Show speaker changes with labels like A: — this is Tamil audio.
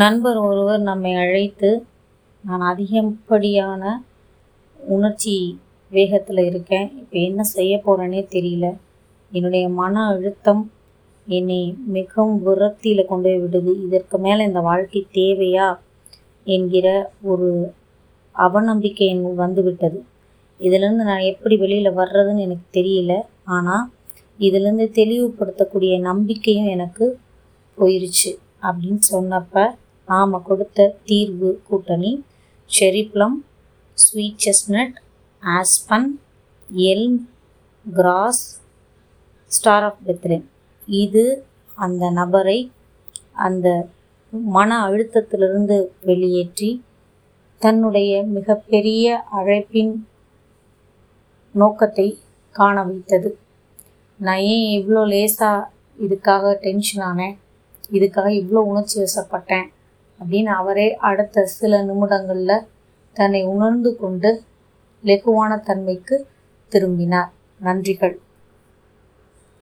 A: நண்பர் ஒருவர் நம்மை அழைத்து நான் அதிகப்படியான உணர்ச்சி வேகத்தில் இருக்கேன். இப்போ என்ன செய்ய போகிறேனே தெரியல. என்னுடைய மன அழுத்தம் என்னை மிகவும் விரக்தியில் கொண்டு போய் விடுது. இதற்கு மேலே இந்த வாழ்க்கை தேவையா என்கிற ஒரு அவநம்பிக்கை என் வந்துவிட்டது இதிலேருந்து நான் எப்படி வெளியில் வர்றதுன்னு எனக்கு தெரியல. ஆனால் இதிலேருந்து தெளிவுபடுத்தக்கூடிய நம்பிக்கையும் எனக்கு போயிருச்சு. அப்படின்னு சொன்னப்போ நாம் கொடுத்த தீர்வு கூட்டணி. Cherry plum sweet chestnut aspen elm gorse star of Bethlehem இது அந்த நபரை அந்த மன அழுத்தத்திலிருந்து வெளியேற்றி தன்னுடைய மிகப்பெரிய அழைப்பின் நோக்கத்தை காண வைத்தது. நான் ஏன் இவ்வளோ லேசாக இதுக்காக டென்ஷன் ஆனேன். இதுக்காக இவ்வளோ உணர்ச்சி வசப்பட்டேன். அப்படின்னு அவரே அடுத்த சில நிமிடங்களில் தன்னை உணர்ந்து கொண்டு லெகுவான தன்மைக்கு திரும்பினார். நன்றிகள்.